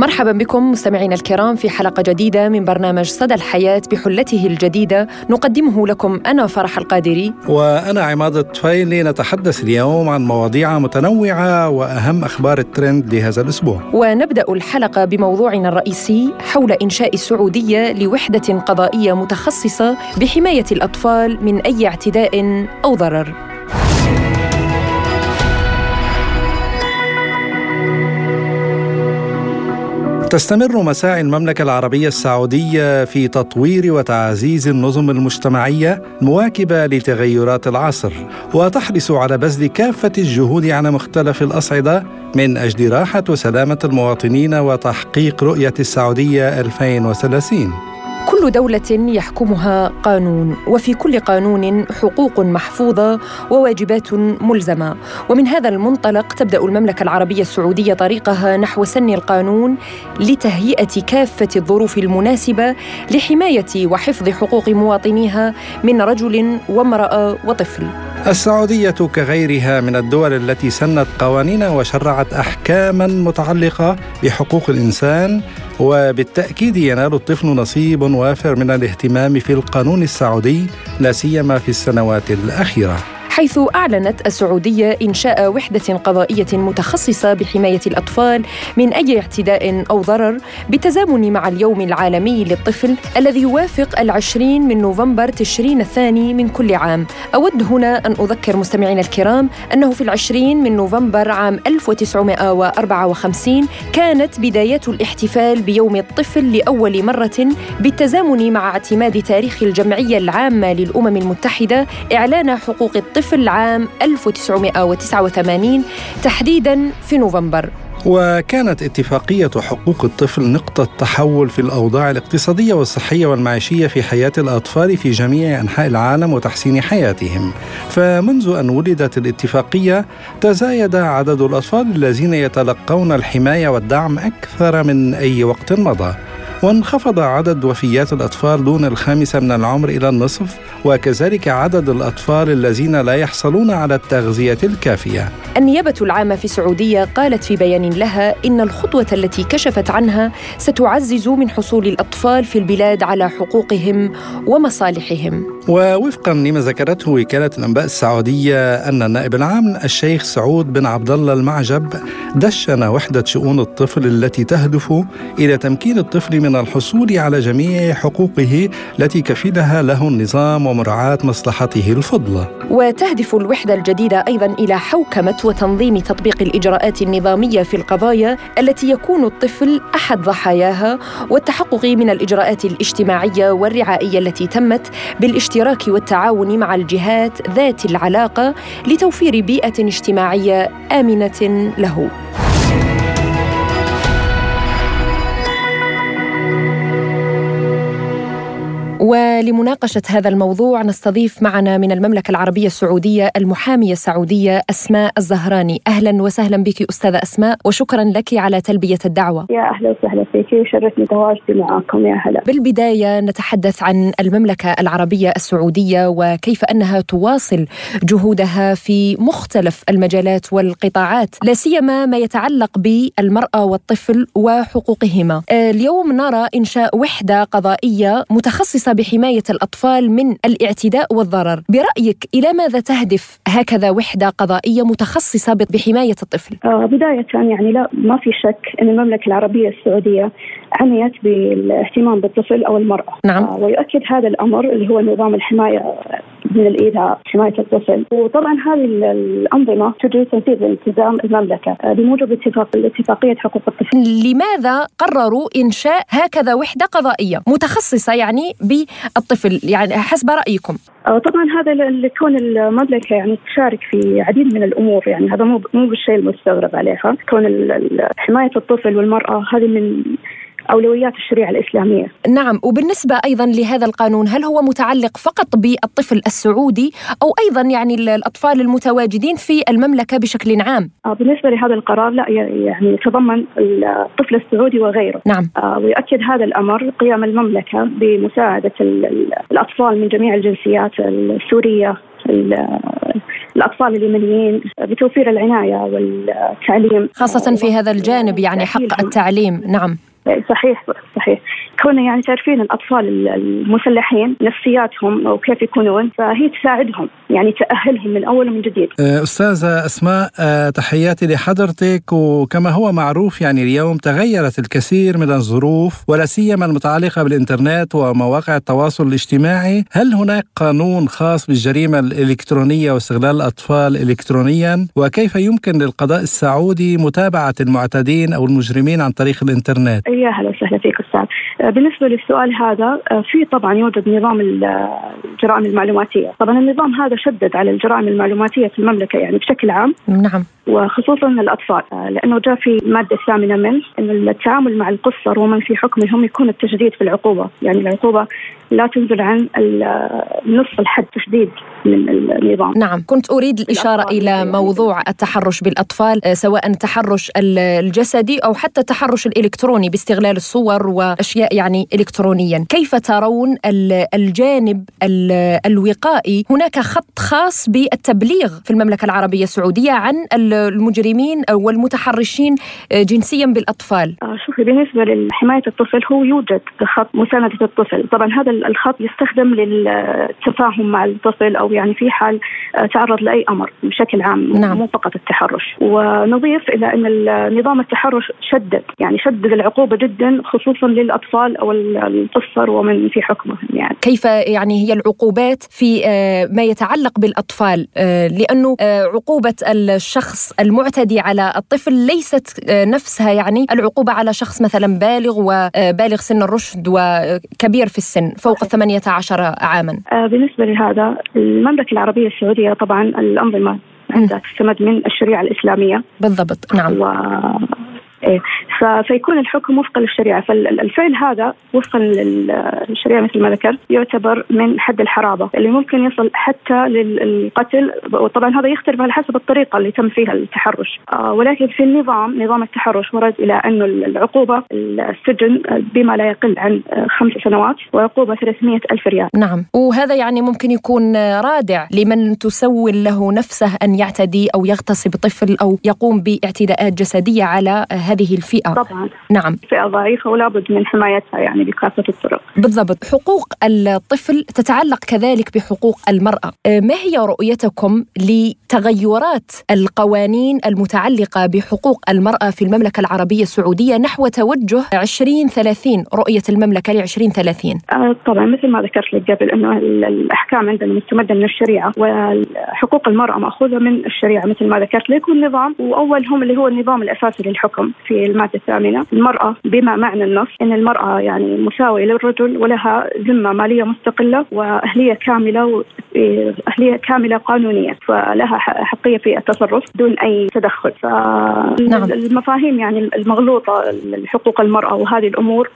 مرحبا بكم مستمعينا الكرام في حلقة جديدة من برنامج صدى الحياة بحلته الجديدة. نقدمه لكم أنا فرح القادري. وأنا عماد الطفيلي نتحدث اليوم عن مواضيع متنوعة وأهم أخبار الترند لهذا الأسبوع. ونبدأ الحلقة بموضوعنا الرئيسي حول إنشاء السعودية لوحدة قضائية متخصصة بحماية الأطفال من أي اعتداء أو ضرر. تستمر مساعي المملكة العربية السعودية في تطوير وتعزيز النظم المجتمعية مواكبة لتغيرات العصر وتحرص على بذل كافة الجهود على مختلف الأصعدة من أجل راحة وسلامة المواطنين وتحقيق رؤية السعودية 2030 كل دولة يحكمها قانون وفي كل قانون حقوق محفوظة وواجبات ملزمة. ومن هذا المنطلق تبدأ المملكة العربية السعودية طريقها نحو سن القانون لتهيئة كافة الظروف المناسبة لحماية وحفظ حقوق مواطنيها من رجل وامرأة وطفل. السعودية كغيرها من الدول التي سنت قوانين وشرعت أحكاما متعلقة بحقوق الإنسان وبالتأكيد ينال الطفل نصيب وافر من الاهتمام في القانون السعودي لا سيما في السنوات الأخيرة. حيث أعلنت السعودية إنشاء وحدة قضائية متخصصة بحماية الأطفال من أي اعتداء أو ضرر بالتزامن مع اليوم العالمي للطفل الذي يوافق العشرين من نوفمبر تشرين الثاني من كل عام. أود هنا أن أذكر مستمعينا الكرام أنه في العشرين من نوفمبر عام 1954 كانت بدايات الاحتفال بيوم الطفل لأول مرة بالتزامن مع اعتماد تاريخ الجمعية العامة للأمم المتحدة إعلان حقوق الطفل الطفل عام 1989 تحديدا في نوفمبر. وكانت اتفاقية حقوق الطفل نقطة تحول في الأوضاع الاقتصادية والصحية والمعيشية في حياة الأطفال في جميع أنحاء العالم وتحسين حياتهم. فمنذ أن ولدت الاتفاقية تزايد عدد الأطفال الذين يتلقون الحماية والدعم أكثر من أي وقت مضى. وانخفض عدد وفيات الأطفال دون الخامسة من العمر إلى النصف وكذلك عدد الأطفال الذين لا يحصلون على التغذية الكافية. النيابة العامة في السعودية قالت في بيان لها إن الخطوة التي كشفت عنها ستعزز من حصول الأطفال في البلاد على حقوقهم ومصالحهم. ووفقا لما ذكرته وكالة الأنباء السعودية أن النائب العام الشيخ سعود بن عبد الله المعجب دشن وحدة شؤون الطفل التي تهدف إلى تمكين الطفل من الحصول على جميع حقوقه التي كفلها له النظام ومراعاة مصلحته الفضلى. وتهدف الوحدة الجديدة أيضا إلى حوكمة وتنظيم تطبيق الإجراءات النظامية في القضايا التي يكون الطفل أحد ضحاياها والتحقق من الإجراءات الاجتماعية والرعائية التي تمت بالاشتراك والتعاون مع الجهات ذات العلاقة لتوفير بيئة اجتماعية آمنة له. ولمناقشة هذا الموضوع نستضيف معنا من المملكة العربية السعودية المحامية السعودية أسماء الزهراني. أهلا وسهلا بك أستاذة أسماء وشكرا لك على تلبية الدعوة. يا أهلا وسهلا فيك وشرفني تواجدي معكم. يا هلا. بالبداية نتحدث عن المملكة العربية السعودية وكيف أنها تواصل جهودها في مختلف المجالات والقطاعات لا سيما ما يتعلق بالمرأة والطفل وحقوقهما. اليوم نرى إنشاء وحدة قضائية متخصصة بحماية الأطفال من الاعتداء والضرر برأيك إلى ماذا تهدف هكذا وحدة قضائية متخصصة بحماية الطفل؟ آه بداية يعني لا ما في شك أن المملكة العربية السعودية عنيت بالاهتمام بالطفل أو المرأة. نعم. آه ويؤكد هذا الأمر اللي هو نظام الحماية من الإيذاء حماية الطفل. وطبعا هذه الأنظمة تجري تنفيذ التزام المملكة آه بموجب اتفاق اتفاقية حقوق الطفل. لماذا قرروا إنشاء هكذا وحدة قضائية متخصصة يعني بالطفل؟ يعني حسب رأيكم. طبعا هذا لكون المملكة يعني تشارك في عديد من الأمور يعني هذا مو مو بالشيء المستغرب عليها. كون حماية الطفل والمرأة هذه من أولويات الشريعة الإسلامية. نعم وبالنسبة أيضا لهذا القانون هل هو متعلق فقط بالطفل السعودي أو أيضا يعني الأطفال المتواجدين في المملكة بشكل عام؟ بالنسبة لهذا القرار لا يعني يتضمن الطفل السعودي وغيره. نعم. ويؤكد هذا الأمر قيام المملكة بمساعدة الأطفال من جميع الجنسيات السورية الأطفال اليمنيين بتوفير العناية والتعليم خاصة في هذا الجانب يعني حق التعليم نعم صحيح صحيح كوننا يعني تعرفين الأطفال المسلحين نفسياتهم وكيف يكونون فهي تساعدهم يعني تأهلهم من أول ومن جديد. أه، أستاذة أسماء أه، تحياتي لحضرتك وكما هو معروف يعني اليوم تغيرت الكثير من الظروف ولا سيما المتعلقة بالإنترنت ومواقع التواصل الاجتماعي، هل هناك قانون خاص بالجريمة الإلكترونية واستغلال الأطفال الكترونيا وكيف يمكن للقضاء السعودي متابعة المعتدين أو المجرمين عن طريق الإنترنت؟ يا أهلا وسهلا فيك أستاذ. أه، بالنسبة للسؤال هذا في طبعا يوجد نظام الجرائم المعلوماتية، طبعا النظام هذا شدد على الجرائم المعلوماتية في المملكة يعني بشكل عام. نعم. وخصوصا الأطفال لأنه جاء في الماده الثامنه منه إن التعامل مع القصر ومن في حكمهم يكون التشديد في العقوبة، يعني العقوبة لا تنزل عن نصف الحد تشديد. من النظام. نعم. كنت أريد الإشارة إلى موضوع التحرش بالأطفال آه، سواء التحرش الجسدي أو حتى التحرش الإلكتروني باستغلال الصور وأشياء يعني إلكترونيا. كيف ترون الجانب الوقائي؟ هناك خط خاص بالتبليغ في المملكة العربية السعودية عن المجرمين والمتحرشين آه، جنسيا بالأطفال. آه، شوفي بالنسبة لحماية الطفل هو يوجد خط مساندة الطفل. طبعا هذا الخط يستخدم للتفاهم مع الطفل أو يعني في حال آه، تعرض لأي أمر بشكل عام نعم. مو فقط التحرش. ونضيف إلى أن نظام التحرش شدد يعني شدد العقوبة جدا خصوصا للأطفال أو القصر ومن في حكمهم يعني. كيف يعني هي العقوبات في آه، ما يتعلق بالأطفال؟ آه، لأنه عقوبة الشخص المعتدي على الطفل ليست نفسها يعني العقوبة على شخص مثلا بالغ وبالغ سن الرشد وكبير في السن فوق 18 عاما. بالنسبة لهذا المملكة العربية السعودية طبعا الأنظمة عندها تستمد من الشريعة الإسلامية. بالضبط نعم. و... إيه. فيكون الحكم وفقا للشريعة. فالفعل هذا وفقا للشريعة مثل ما ذكرت يعتبر من حد الحرابة اللي ممكن يصل حتى للقتل. وطبعا هذا يختلف على حسب الطريقة اللي تم فيها التحرش. آه، ولكن في النظام نظام التحرش ورد إلى انه العقوبة السجن بما لا يقل عن خمس سنوات وعقوبة 300 ألف ريال. نعم. وهذا يعني ممكن يكون رادع لمن تسول له نفسه أن يعتدي أو يغتصب طفل أو يقوم باعتداءات جسدية على هذه الفئة. طبعا. نعم. فئة ضعيفة ولا بد من حمايتها يعني بكافة الطرق. بالضبط. حقوق الطفل تتعلق كذلك بحقوق المرأة. آه، ما هي رؤيتكم لتغيرات القوانين المتعلقة بحقوق المرأة في المملكة العربية السعودية نحو توجه 2030 رؤية المملكة ل 2030 آه طبعا مثل ما ذكرت لك قبل أنه الأحكام عندنا مستمدة من الشريعة وحقوق المرأة مأخوذة من الشريعة مثل ما ذكرت لك والنظام. وأولهم اللي هو النظام الأساسي للحكم. في المادة الثامنة المرأة بما معنى النص أن المرأة يعني مساوية للرجل ولها ذمة مالية مستقلة وأهلية كاملة أهلية كاملة قانونية فلها حقية في التصرف دون أي تدخل فالمفاهيم نعم. يعني المغلوطة لحقوق المرأة وهذه الأمور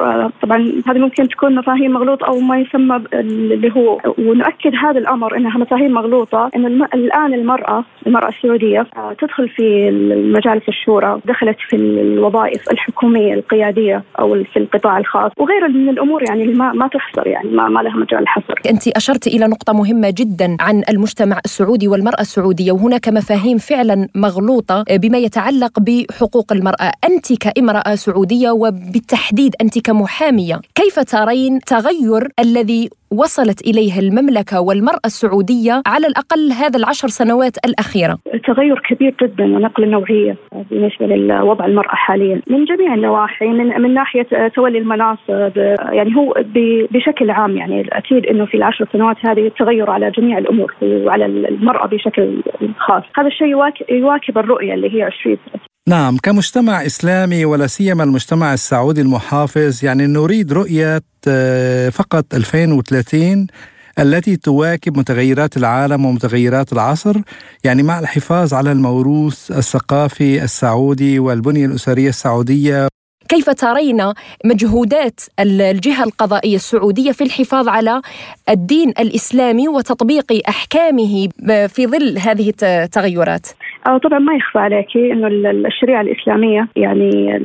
طبعا هذه ممكن تكون مفاهيم مغلوطة أو ما يسمى اللي هو ونؤكد هذا الأمر أنها مفاهيم مغلوطة أن الآن المرأة المرأة السعودية تدخل في مجالس الشورى دخلت في الوظائف الحكومية القيادية أو في القطاع الخاص وغيرها من الأمور يعني ما ما تحصر يعني ما, ما لها مجال حصر. أنت أشرت إلى نقطة مهمة جدا عن المجتمع السعودي والمرأة السعودية وهناك مفاهيم فعلا مغلوطة بما يتعلق بحقوق المرأة، أنت كامرأة سعودية وبالتحديد أنت كمحامية، كيف ترين تغير الذي وصلت إليه المملكة والمرأة السعودية على الأقل هذا العشر سنوات الأخيرة. تغير كبير جدا ونقلة نوعية بالنسبة لوضع المرأة حاليا من جميع النواحي من, من ناحية تولي المناصب يعني هو بشكل عام يعني أكيد أنه في العشر سنوات هذه تغير على جميع الأمور وعلى المرأة بشكل خاص. هذا الشيء يواكب الرؤية اللي هي 20 نعم كمجتمع إسلامي ولا سيما المجتمع السعودي المحافظ يعني نريد رؤية آه، فقط 2030 التي تواكب متغيرات العالم ومتغيرات العصر يعني مع الحفاظ على الموروث الثقافي السعودي والبنية الأسرية السعودية كيف ترين مجهودات الجهة القضائية السعودية في الحفاظ على الدين الإسلامي وتطبيق أحكامه في ظل هذه التغيرات؟ آه، طبعا ما يخفى عليك إنه الشريعة الإسلامية يعني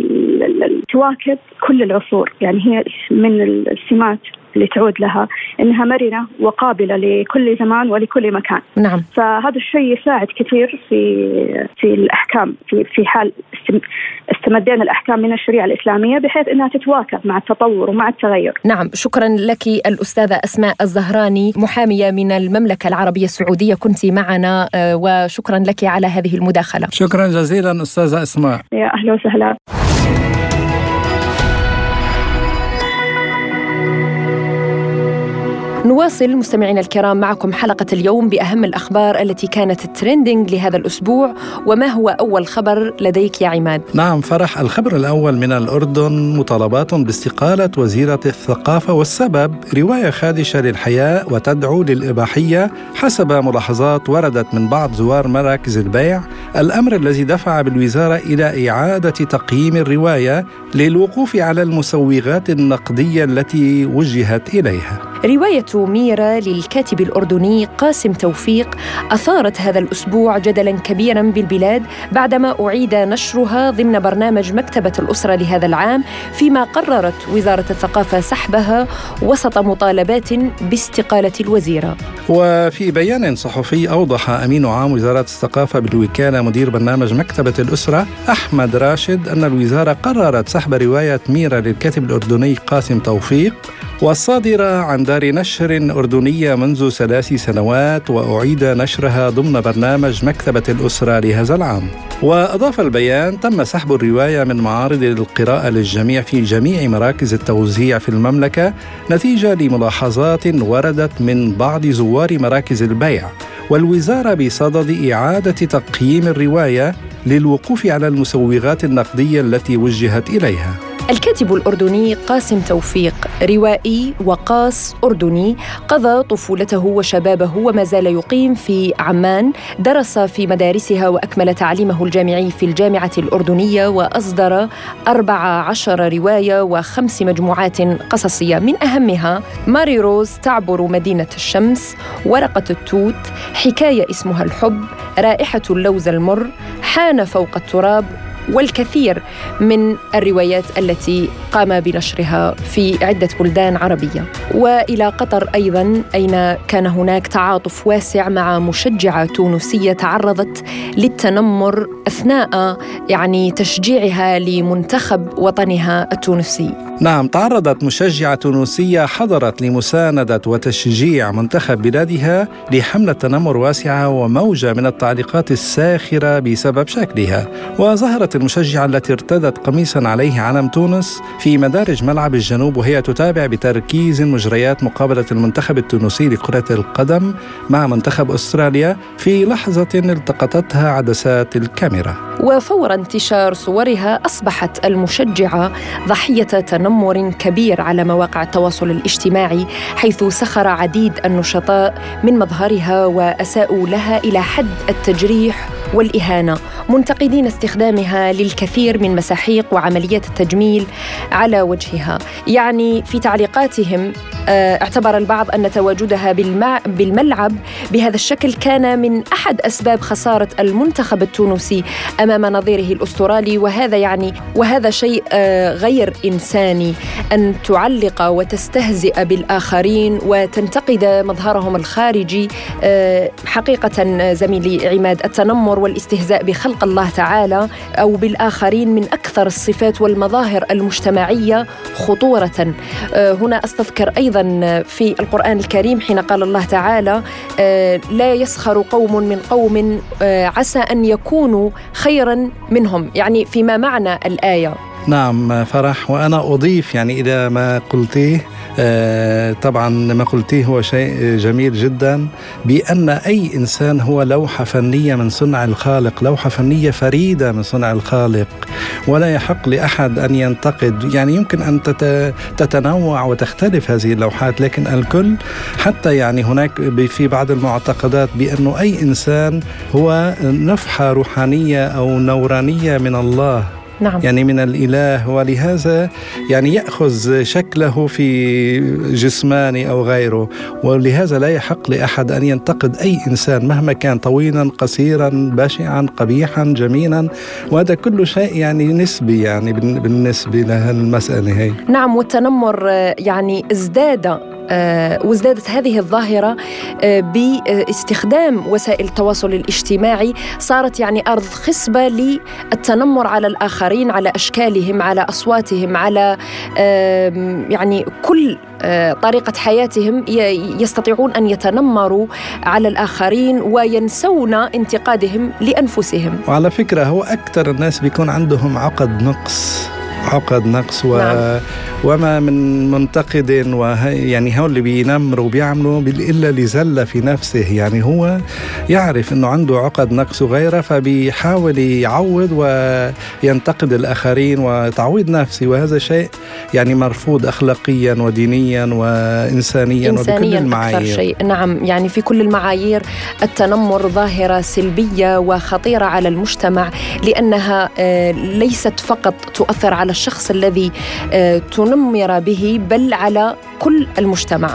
تواكب كل العصور. يعني هي من السمات. اللي تعود لها إنها مرنة وقابلة لكل زمان ولكل مكان. نعم. فهذا الشيء يساعد كثير في في الأحكام في في حال استمدينا الأحكام من الشريعة الإسلامية بحيث إنها تتواكب مع التطور ومع التغير. نعم، شكرا لك الأستاذة أسماء الزهراني محامية من المملكة العربية السعودية كنت معنا آه، وشكرا لك على هذه المداخلة. شكرا جزيلا أستاذة أسماء. يا أهلا وسهلا. نواصل مستمعينا الكرام معكم حلقة اليوم بأهم الأخبار التي كانت تريندينج لهذا الأسبوع وما هو أول خبر لديك يا عماد؟ نعم فرح الخبر الأول من الأردن مطالبات باستقالة وزيرة الثقافة والسبب رواية خادشة للحياة وتدعو للإباحية حسب ملاحظات وردت من بعض زوار مراكز البيع الأمر الذي دفع بالوزارة إلى إعادة تقييم الرواية للوقوف على المسوغات النقدية التي وجهت إليها رواية ميرا للكاتب الأردني قاسم توفيق أثارت هذا الأسبوع جدلا كبيرا بالبلاد بعدما أعيد نشرها ضمن برنامج مكتبة الأسرة لهذا العام فيما قررت وزارة الثقافة سحبها وسط مطالبات باستقالة الوزيرة. وفي بيان صحفي أوضح أمين عام وزارة الثقافة بالوكالة مدير برنامج مكتبة الأسرة أحمد راشد أن الوزارة قررت سحب رواية ميرا للكاتب الأردني قاسم توفيق والصادرة عن دار نشر أردنية منذ ثلاث سنوات وأعيد نشرها ضمن برنامج مكتبة الأسرة لهذا العام. وأضاف البيان تم سحب الرواية من معارض القراءة للجميع في جميع مراكز التوزيع في المملكة نتيجة لملاحظات وردت من بعض زوار مراكز البيع. والوزارة بصدد إعادة تقييم الرواية للوقوف على المسوغات النقدية التي وجهت إليها. الكاتب الأردني قاسم توفيق روائي وقاص أردني قضى طفولته وشبابه وما زال يقيم في عمان درس في مدارسها وأكمل تعليمه الجامعي في الجامعة الأردنية وأصدر أربع عشر رواية وخمس مجموعات قصصية. من أهمها ماري روز تعبر مدينة الشمس ورقة التوت حكاية اسمها الحب رائحة اللوز المر حان فوق التراب والكثير من الروايات التي قام بنشرها في عدة بلدان عربية وإلى قطر أيضا أين كان هناك تعاطف واسع مع مشجعة تونسية تعرضت للتنمر أثناء يعني تشجيعها لمنتخب وطنها التونسي. نعم تعرضت مشجعة تونسية حضرت لمساندة وتشجيع منتخب بلادها لحمله تنمر واسعة وموجة من التعليقات الساخرة بسبب شكلها وظهرت المشجعة التي ارتدت قميصا عليه علم تونس في مدارج ملعب الجنوب وهي تتابع بتركيز مجريات مقابلة المنتخب التونسي لكرة القدم مع منتخب أستراليا في لحظة التقطتها عدسات الكاميرا. وفور انتشار صورها أصبحت المشجعة ضحية تنمر كبير على مواقع التواصل الاجتماعي حيث سخر عديد النشطاء من مظهرها وأساءوا لها إلى حد التجريح والإهانة منتقدين استخدامها للكثير من مساحيق وعمليات التجميل على وجهها. يعني في تعليقاتهم آه، اعتبر البعض أن تواجدها بالملعب بهذا الشكل كان من أحد أسباب خسارة المنتخب التونسي أمام نظيره الأسترالي وهذا يعني وهذا شيء آه، غير إنساني. أن تعلق وتستهزئ بالآخرين وتنتقد مظهرهم الخارجي آه، حقيقة زميلي عماد التنمر والاستهزاء بخلق الله تعالى أو بالآخرين من أكثر الصفات والمظاهر المجتمعية خطورة. هنا أستذكر أيضا في القرآن الكريم حين قال الله تعالى آه، لا يسخر قوم من قوم آه، عسى أن يكونوا خيرا منهم. يعني فيما معنى الآية؟ نعم فرح وأنا أضيف يعني إلى ما قلتيه آه، طبعا ما قلتيه هو شيء جميل جدا بأن أي إنسان هو لوحة فنية من صنع الخالق لوحة فنية فريدة من صنع الخالق ولا يحق لأحد أن ينتقد. يعني يمكن أن تتنوع وتختلف هذه اللوحات لكن الكل حتى يعني هناك في بعض المعتقدات بأنه أي إنسان هو نفحة روحانية أو نورانية من الله. نعم. يعني من الإله ولهذا يعني يأخذ شكله في جسماني أو غيره. ولهذا لا يحق لأحد أن ينتقد أي إنسان مهما كان طويلا قصيرا بشعا قبيحا جميلا. وهذا كل شيء يعني نسبي يعني بالنسبة لهالمسألة هي. نعم والتنمر يعني ازداد وازدادت هذه الظاهرة آه، باستخدام وسائل التواصل الاجتماعي صارت يعني أرض خصبة للتنمر على الآخرين على أشكالهم على أصواتهم على يعني كل آه، طريقة حياتهم يستطيعون أن يتنمروا على الآخرين وينسون انتقادهم لأنفسهم. وعلى فكرة هو أكثر الناس بيكون عندهم عقد نقص. عقد نقص و... نعم. وما من منتقد وهي يعني هو اللي بينمروا وبيعملوا إلا لزله في نفسه. يعني هو يعرف إنه عنده عقد نقص وغيره فبيحاول يعوض وينتقد الآخرين وتعويض نفسي. وهذا شيء يعني مرفوض اخلاقيا ودينيا وانسانيا, إنسانياً وبكل المعايير. أكثر شيء. نعم يعني في كل المعايير التنمر ظاهرة سلبية وخطيرة على المجتمع لأنها آه، ليست فقط تؤثر على الشخص الذي آه، تنمر به بل على كل المجتمع.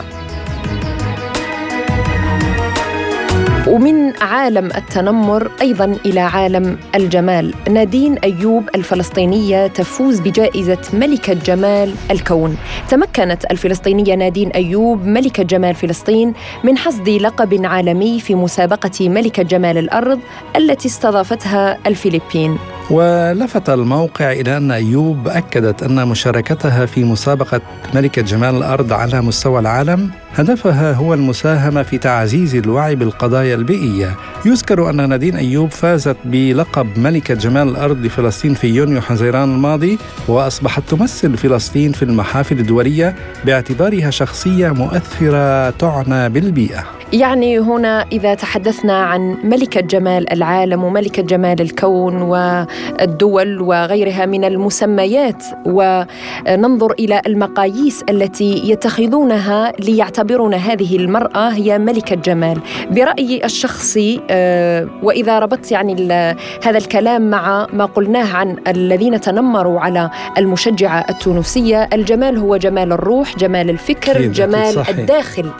ومن عالم التنمر أيضا إلى عالم الجمال. نادين أيوب الفلسطينية تفوز بجائزة ملكه جمال الكون. تمكنت الفلسطينية نادين أيوب ملكه جمال فلسطين من حصد لقب عالمي في مسابقة ملكه جمال الأرض التي استضافتها الفلبين. ولفت الموقع إلى أن أيوب أكدت أن مشاركتها في مسابقة ملكة جمال الأرض على مستوى العالم هدفها هو المساهمة في تعزيز الوعي بالقضايا البيئية. يذكر أن نادين أيوب فازت بلقب ملكة جمال الأرض لفلسطين في يونيو حزيران الماضي وأصبحت تمثل فلسطين في المحافل الدولية باعتبارها شخصية مؤثرة تعنى بالبيئة. يعني هنا إذا تحدثنا عن ملكة جمال العالم وملكة جمال الكون والدول وغيرها من المسميات وننظر إلى المقاييس التي يتخذونها ليعتبرون هذه المرأة هي ملكة جمال برأيي الشخصي آه، وإذا ربطت يعني هذا الكلام مع ما قلناه عن الذين تنمروا على المشجعة التونسية الجمال هو جمال الروح جمال الفكر جمال صحيح. الداخل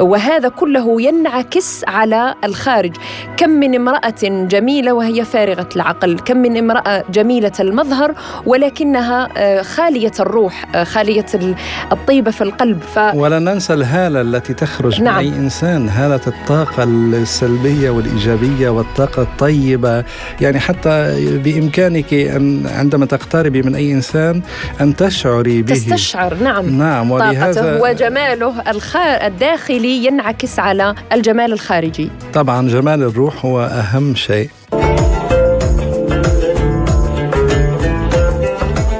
وهذا كله ينعكس على الخارج. كم من امرأة جميلة وهي فارغة العقل. كم من امرأة جميلة المظهر ولكنها آه، خالية الروح آه، خالية الطيبة في القلب. ف... ولا ننسى الهالة التي تخرج نعم. من أي إنسان. هالة الطاقة السلبية والإيجابية والطاقة الطيبة. يعني حتى بإمكانك أن عندما تقتربي من أي إنسان أن تشعري به. تستشعر نعم. نعم ولهذا وجماله الداخلي ينعكس على الجمال الخارجي. طبعا جمال الروح هو أهم شيء.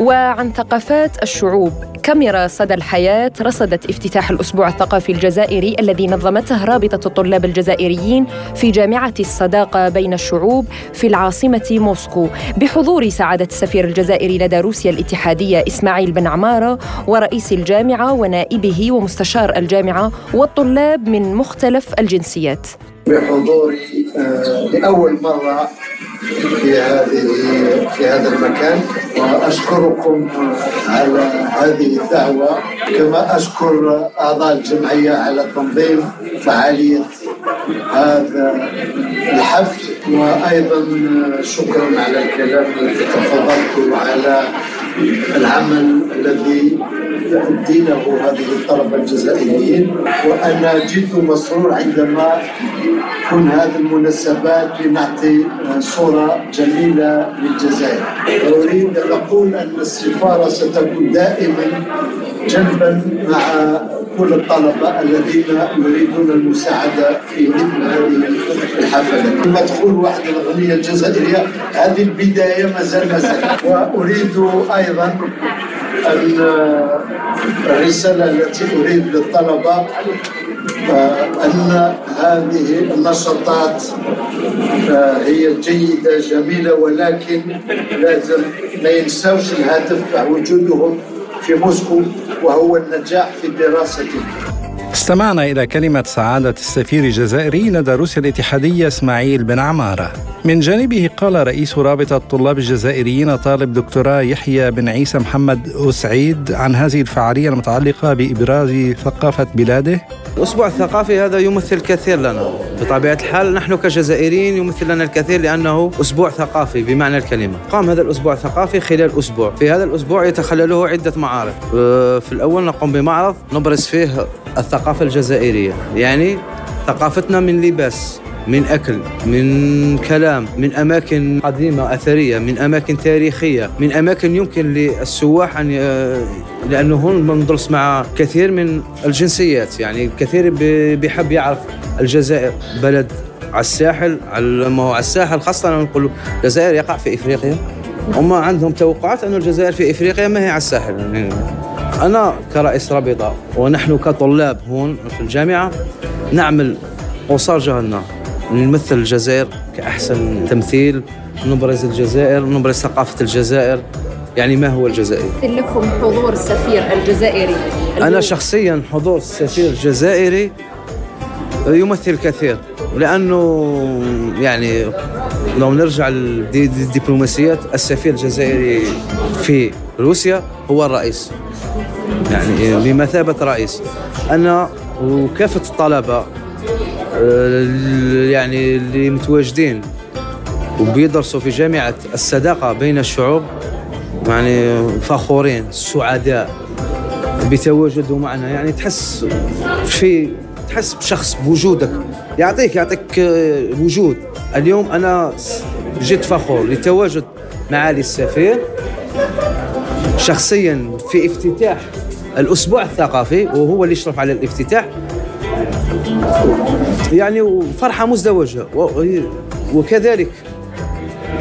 وعن ثقافات الشعوب كاميرا صدى الحياة رصدت افتتاح الأسبوع الثقافي الجزائري الذي نظمته رابطة الطلاب الجزائريين في جامعة الصداقة بين الشعوب في العاصمة موسكو. بحضور سعادة السفير الجزائري لدى روسيا الاتحادية إسماعيل بن عمارة ورئيس الجامعة ونائبه ومستشار الجامعة والطلاب من مختلف الجنسيات. بحضوري آه، لأول مرة في هذه في هذا المكان. وأشكركم على هذه الدعوة. كما أشكر أعضاء الجمعية على تنظيم فعالية هذا الحفل. وأيضا شكرا على الكلام الذي تفضلت على العمل الذي يؤدينه هذه الطلبة الجزائريين وأنا جئت مسرور عندما تكون هذه المناسبات لنعطي صورة جميلة للجزائر. أريد أن أقول أن السفارة ستكون دائما جنبا مع كل الطلبة الذين يريدون المساعدة في مثل هذه الحفلات كما تقول واحد الأغنية الجزائرية هذه البداية مازال مازال. وأريد أيضا أن الرسالة التي أريد للطلبة أن هذه النشاطات هي جيدة جميلة ولكن لازم ما ينساوش الهدف وجودهم في موسكو وهو النجاح في دراستهم استمعنا إلى كلمة سعادة السفير الجزائري لدى روسيا الاتحادية إسماعيل بن عمارة. من جانبه قال رئيس رابطة الطلاب الجزائريين طالب دكتوراه يحيى بن عيسى محمد أسعيد عن هذه الفعالية المتعلقة بإبراز ثقافة بلاده. الأسبوع الثقافي هذا يمثل كثير لنا. بطبيعة الحال نحن كجزائريين يمثل لنا الكثير لأنه أسبوع ثقافي بمعنى الكلمة. قام هذا الأسبوع الثقافي خلال أسبوع. في هذا الأسبوع يتخلله عدة معارض أه، في الأول نقوم بمعرض نبرز فيه الثقافة الجزائرية. يعني ثقافتنا من لباس من أكل من كلام من أماكن قديمة أثرية من أماكن تاريخية من أماكن يمكن للسواح أن لأنه هون بندرس مع كثير من الجنسيات. يعني الكثير بيحب يعرف الجزائر. بلد على الساحل على ما هو على الساحل خاصة نقول الجزائر يقع في إفريقيا. هم عندهم توقعات أن الجزائر في إفريقيا ما هي على الساحل. يعني أنا كرئيس رابطة ونحن كطلاب هون في الجامعة نعمل قصار جهلنا نمثل الجزائر كأحسن تمثيل نبرز الجزائر نبرز ثقافة الجزائر. يعني ما هو الجزائر لكم حضور السفير الجزائري. أنا شخصيا حضور السفير الجزائري يمثل كثير لأنه يعني لو نرجع للدبلوماسيات السفير الجزائري في روسيا هو الرئيس. يعني بمثابة رئيس. أنا وكافة الطلبة آه، يعني اللي متواجدين وبيدرسوا في جامعة الصداقة بين الشعوب يعني فخورين سعداء بتواجدوا معنا. يعني تحس في تحس بشخص بوجودك. يعطيك يعطيك آه، وجود. اليوم أنا جد فخور لتواجد معالي السفير. شخصيا في افتتاح الأسبوع الثقافي وهو اللي يشرف على الافتتاح. يعني فرحة مزدوجة. وكذلك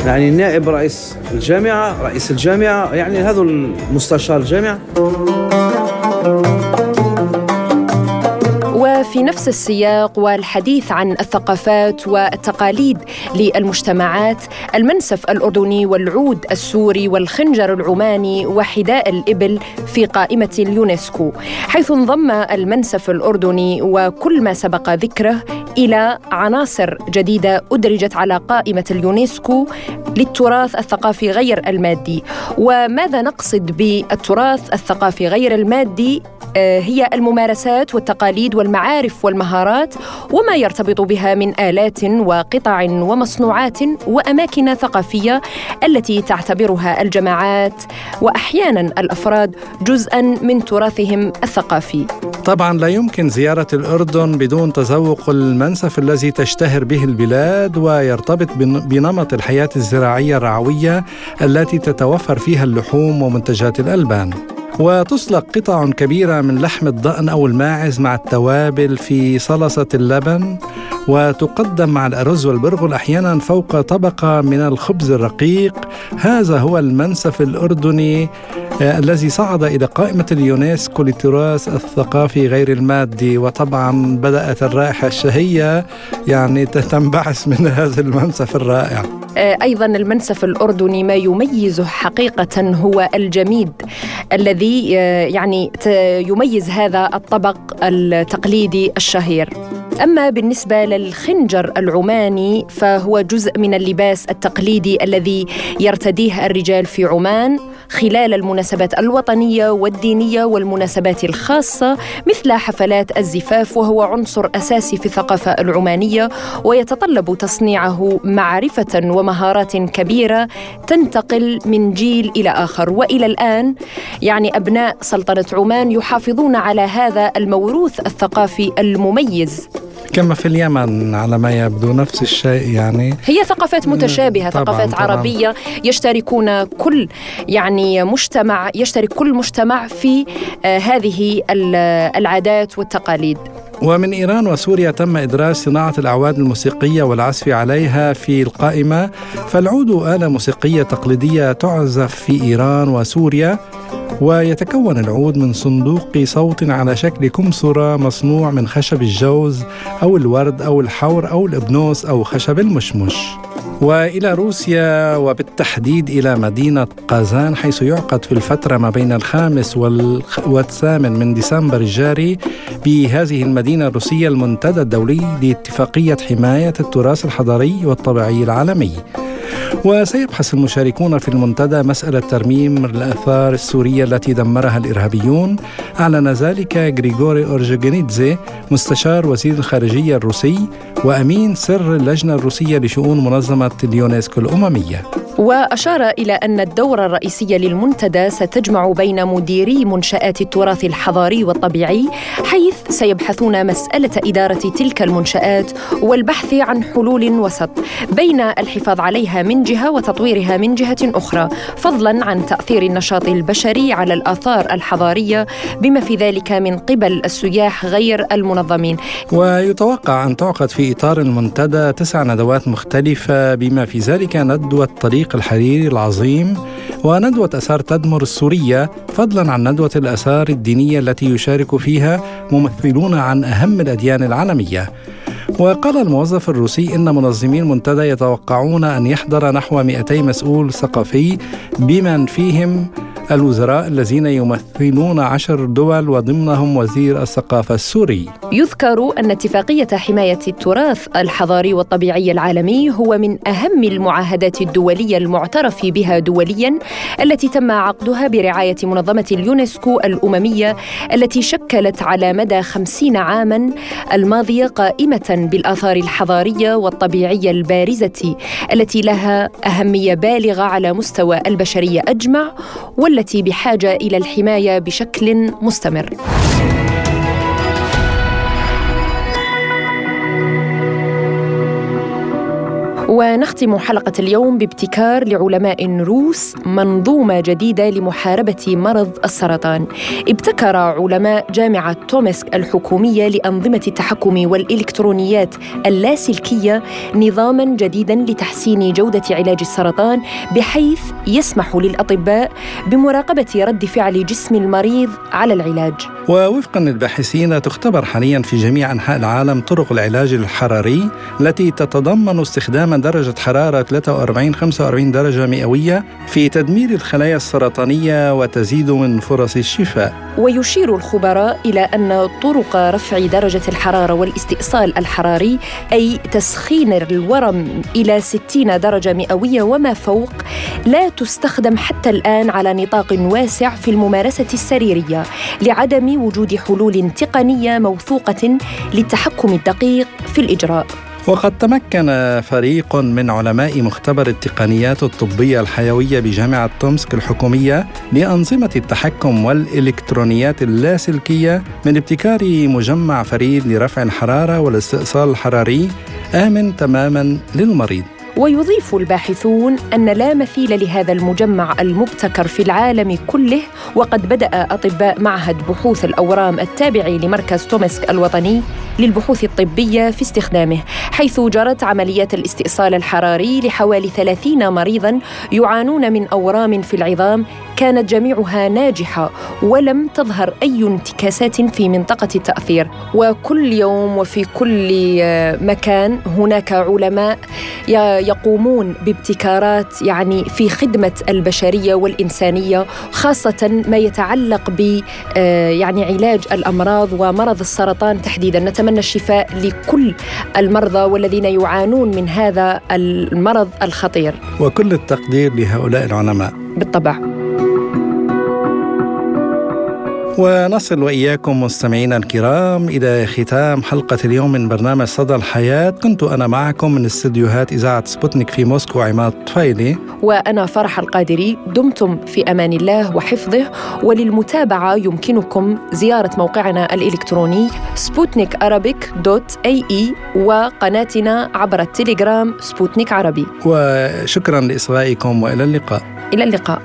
يعني نائب رئيس الجامعة رئيس الجامعة يعني هذا المستشار الجامعة. وفي نفس السياق والحديث عن الثقافات والتقاليد للمجتمعات المنسف الأردني والعود السوري والخنجر العماني وحداء الإبل في قائمة اليونسكو حيث انضم المنسف الأردني وكل ما سبق ذكره إلى عناصر جديدة أدرجت على قائمة اليونسكو للتراث الثقافي غير المادي. وماذا نقصد بالتراث الثقافي غير المادي؟ آه، هي الممارسات والتقاليد والمعارف والمهارات وما يرتبط بها من آلات وقطع ومصنوعات وأماكن ثقافية التي تعتبرها الجماعات وأحيانا الأفراد جزءا من تراثهم الثقافي. طبعا لا يمكن زيارة الأردن بدون تذوق المنسف الذي تشتهر به البلاد ويرتبط بنمط الحياة الزراعية الرعوية التي تتوفر فيها اللحوم ومنتجات الألبان. وتسلق قطع كبيرة من لحم الضأن أو الماعز مع التوابل في صلصة اللبن. وتقدم مع الأرز والبرغل أحيانا فوق طبقة من الخبز الرقيق. هذا هو المنسف الأردني آه، الذي صعد إلى قائمة اليونسكو للتراث الثقافي غير المادي. وطبعا بدأت الرائحة الشهية يعني تنبعث من هذا المنسف الرائع. آه، أيضا المنسف الأردني ما يميزه حقيقة هو الجميد الذي آه، يعني يميز هذا الطبق التقليدي الشهير. أما بالنسبة للخنجر العماني فهو جزء من اللباس التقليدي الذي يرتديه الرجال في عمان خلال المناسبات الوطنية والدينية والمناسبات الخاصة مثل حفلات الزفاف وهو عنصر أساسي في الثقافة العمانية ويتطلب تصنيعه معرفة ومهارات كبيرة تنتقل من جيل إلى آخر. وإلى الآن يعني أبناء سلطنة عمان يحافظون على هذا الموروث الثقافي المميز. كما في اليمن على ما يبدو نفس الشيء يعني هي ثقافات متشابهة طبعاً ثقافات طبعاً. عربية يشتركون كل يعني مجتمع يشترك كل مجتمع في آه هذه العادات والتقاليد. ومن إيران وسوريا تم إدراج صناعة الأعواد الموسيقية والعزف عليها في القائمة. فالعود آلة موسيقية تقليدية تعزف في إيران وسوريا. ويتكون العود من صندوق صوت على شكل كمثرى مصنوع من خشب الجوز أو الورد أو الحور أو الإبنوس أو خشب المشمش وإلى روسيا وبالتحديد إلى مدينة قازان حيث يعقد في الفترة ما بين الخامس والثامن من ديسمبر الجاري بهذه المدينة الروسية المنتدى الدولي لاتفاقية حماية التراث الحضاري والطبيعي العالمي. وسيبحث المشاركون في المنتدى مسألة ترميم الآثار السورية التي دمرها الإرهابيون. أعلن ذلك غريغوري أورجينيتزي مستشار وزير الخارجية الروسي وأمين سر اللجنة الروسية لشؤون منظمة اليونسكو الأممية. وأشار إلى أن الدورة الرئيسية للمنتدى ستجمع بين مديري منشآت التراث الحضاري والطبيعي حيث سيبحثون مسألة إدارة تلك المنشآت والبحث عن حلول وسط بين الحفاظ عليها من جهة وتطويرها من جهة أخرى فضلا عن تأثير النشاط البشري على الآثار الحضارية بما في ذلك من قبل السياح غير المنظمين. ويتوقع أن تعقد في إطار المنتدى تسع ندوات مختلفة بما في ذلك ندوة طريق الطريق الحريري العظيم وندوة أثار تدمر السورية فضلا عن ندوة الأثار الدينية التي يشارك فيها ممثلون عن أهم الأديان العالمية. وقال الموظف الروسي إن منظمي المنتدى يتوقعون أن يحضر نحو 200 مسؤول ثقافي بمن فيهم الوزراء الذين يمثلون عشر دول وضمنهم وزير الثقافة السوري. يذكر أن اتفاقية حماية التراث الحضاري والطبيعي العالمي هو من أهم المعاهدات الدولية المعترف بها دوليا التي تم عقدها برعاية منظمة اليونسكو الأممية التي شكلت على مدى خمسين عاما الماضية قائمة بالآثار الحضارية والطبيعية البارزة التي لها أهمية بالغة على مستوى البشرية أجمع وال التي بحاجة إلى الحماية بشكل مستمر. ونختم حلقة اليوم بابتكار لعلماء روس منظومة جديدة لمحاربة مرض السرطان. ابتكر علماء جامعة تومسك الحكومية لأنظمة التحكم والإلكترونيات اللاسلكية نظاما جديدا لتحسين جودة علاج السرطان بحيث يسمح للأطباء بمراقبة رد فعل جسم المريض على العلاج. ووفقا للباحثين تختبر حاليا في جميع أنحاء العالم طرق العلاج الحراري التي تتضمن استخدام درجة حرارة 43 45 درجة مئوية في تدمير الخلايا السرطانية وتزيد من فرص الشفاء. ويشير الخبراء إلى أن طرق رفع درجة الحرارة والاستئصال الحراري أي تسخين الورم إلى 60 درجة مئوية وما فوق لا تستخدم حتى الآن على نطاق واسع في الممارسة السريرية لعدم وجود حلول تقنية موثوقة للتحكم الدقيق في الإجراء. وقد تمكن فريق من علماء مختبر التقنيات الطبية الحيوية بجامعة تومسك الحكومية لأنظمة التحكم والإلكترونيات اللاسلكية من ابتكار مجمع فريد لرفع الحرارة والاستئصال الحراري آمن تماما للمريض. ويضيف الباحثون أن لا مثيل لهذا المجمع المبتكر في العالم كله وقد بدأ أطباء معهد بحوث الأورام التابع لمركز تومسك الوطني للبحوث الطبية في استخدامه حيث جرت عمليات الاستئصال الحراري لحوالي 30 مريضا يعانون من أورام في العظام كانت جميعها ناجحة ولم تظهر أي انتكاسات في منطقة التأثير. وكل يوم وفي كل مكان هناك علماء يقومون بابتكارات يعني في خدمة البشرية والإنسانية خاصة ما يتعلق ب آه، يعني علاج الأمراض ومرض السرطان تحديدا. نتمنى الشفاء لكل المرضى والذين يعانون من هذا المرض الخطير. وكل التقدير لهؤلاء العلماء. بالطبع. ونصل وإياكم مستمعينا الكرام إلى ختام حلقة اليوم من برنامج صدى الحياة. كنت أنا معكم من استديوهات إذاعة سبوتنيك في موسكو عماد طفيلي. وأنا فرح القادري. دمتم في أمان الله وحفظه وللمتابعة يمكنكم زيارة موقعنا الإلكتروني سبوتنيك Arabic dot ae وقناتنا عبر التليجرام سبوتنيك عربي. وشكرا لإصغائكم وإلى اللقاء. إلى اللقاء.